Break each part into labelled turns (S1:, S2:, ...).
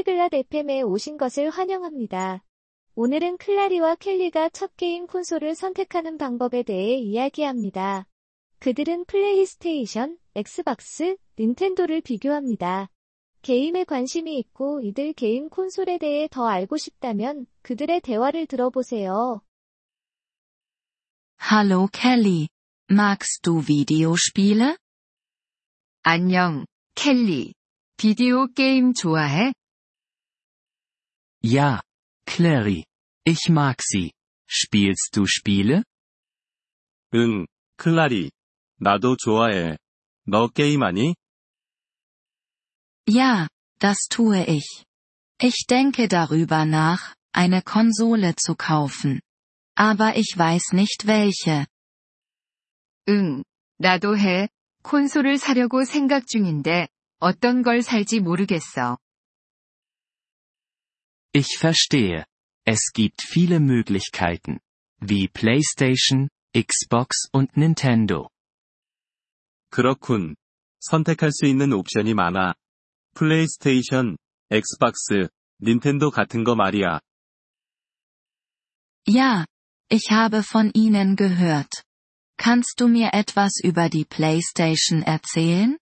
S1: 폴리글랏 FM에 오신 것을 환영합니다. 오늘은 클라리와 켈리가 첫 게임 콘솔을 선택하는 방법에 대해 이야기합니다. 그들은 플레이스테이션, 엑스박스, 닌텐도를 비교합니다. 게임에 관심이 있고 이들 게임 콘솔에 대해 더 알고 싶다면 그들의 대화를 들어보세요.
S2: Hallo Kelly. Magst du Videospiele?
S3: 안녕, 켈리. 비디오 게임 좋아해?
S4: Ja, Clary. Ich mag sie. Spielst du Spiele?
S5: 응, 클라리. 나도 좋아해. 너 게임하니?
S2: Ja, das tue ich. Ich denke darüber nach, eine Konsole zu kaufen. Aber ich weiß nicht welche.
S3: 응, 나도 해. 콘솔을 사려고 생각 중인데, 어떤 걸 살지 모르겠어.
S4: Ich verstehe. Es gibt viele Möglichkeiten. Wie PlayStation, Xbox und Nintendo.
S5: 그렇군. 선택할 수 있는 옵션이 많아. 플레이스테이션, 엑스박스, 닌텐도 같은 거 말이야.
S2: Ja, ich habe von ihnen gehört. Kannst du mir etwas über die PlayStation erzählen?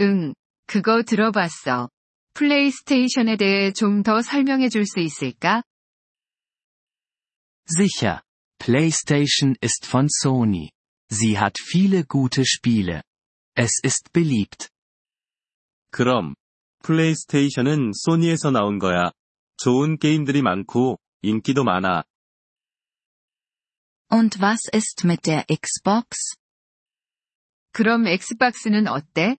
S3: 응, 그거 들어봤어. 플레이스테이션에 대해 좀 더 설명해 줄 수 있을까?
S4: Sicher. PlayStation ist von Sony. Sie hat viele gute Spiele. Es ist beliebt.
S5: 그럼, 플레이스테이션은 소니에서 나온 거야. 좋은 게임들이 많고, 인기도 많아.
S2: Und was ist mit der Xbox?
S3: 그럼 엑스박스는 어때?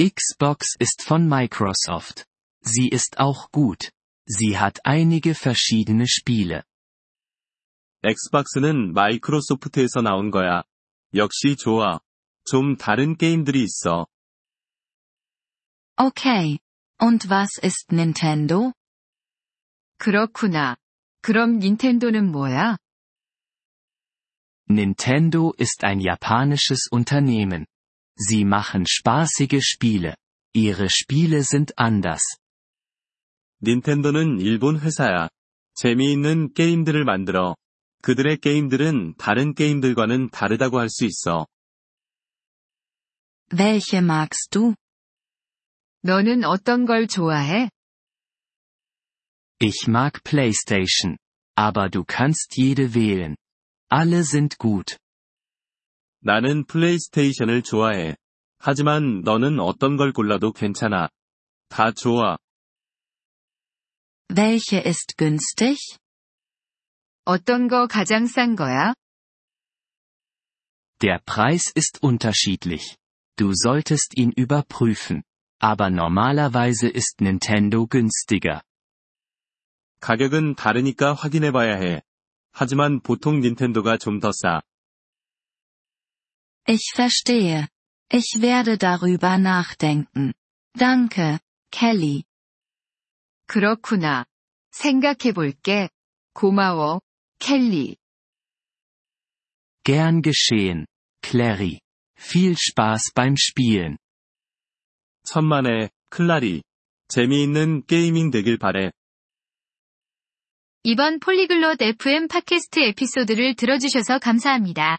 S4: Xbox ist von Microsoft. Sie ist auch gut. Sie hat einige verschiedene Spiele.
S5: 엑스박스는 마이크로소프트에서 나온 거야. 역시 좋아. 좀 다른 게임들이 있어.
S2: Okay. Und was ist Nintendo?
S3: 그렇구나. 그럼 닌텐도는 뭐야?
S4: Nintendo ist ein japanisches Unternehmen. Sie machen spaßige Spiele. Ihre Spiele sind anders.
S5: 닌텐도는 일본 회사야. 재미있는 게임들을 만들어. 그들의 게임들은 다른 게임들과는 다르다고 할 수 있어.
S2: Welche magst du?
S3: 너는 어떤 걸 좋아해?
S4: Ich mag PlayStation. Aber du kannst jede wählen. Alle sind gut.
S5: 나는 플레이스테이션을 좋아해. 하지만 너는 어떤 걸 골라도 괜찮아. 다 좋아.
S2: Welche ist günstig?
S3: 어떤 거 가장 싼 거야?
S4: Der Preis ist unterschiedlich. Du solltest ihn überprüfen. Aber normalerweise ist Nintendo günstiger.
S5: 가격은 다르니까 확인해봐야 해. 하지만 보통 닌텐도가 좀 더 싸.
S2: Ich verstehe. Ich werde darüber nachdenken. Danke, Kelly.
S3: 그렇구나. 생각해 볼게. 고마워, 켈리.
S4: Gern geschehen, Clary. Viel Spaß beim Spielen.
S5: 천만에, 클라리. 재미있는 게이밍 되길 바래.
S6: 이번 폴리글롯 FM 팟캐스트 에피소드를 들어주셔서 감사합니다.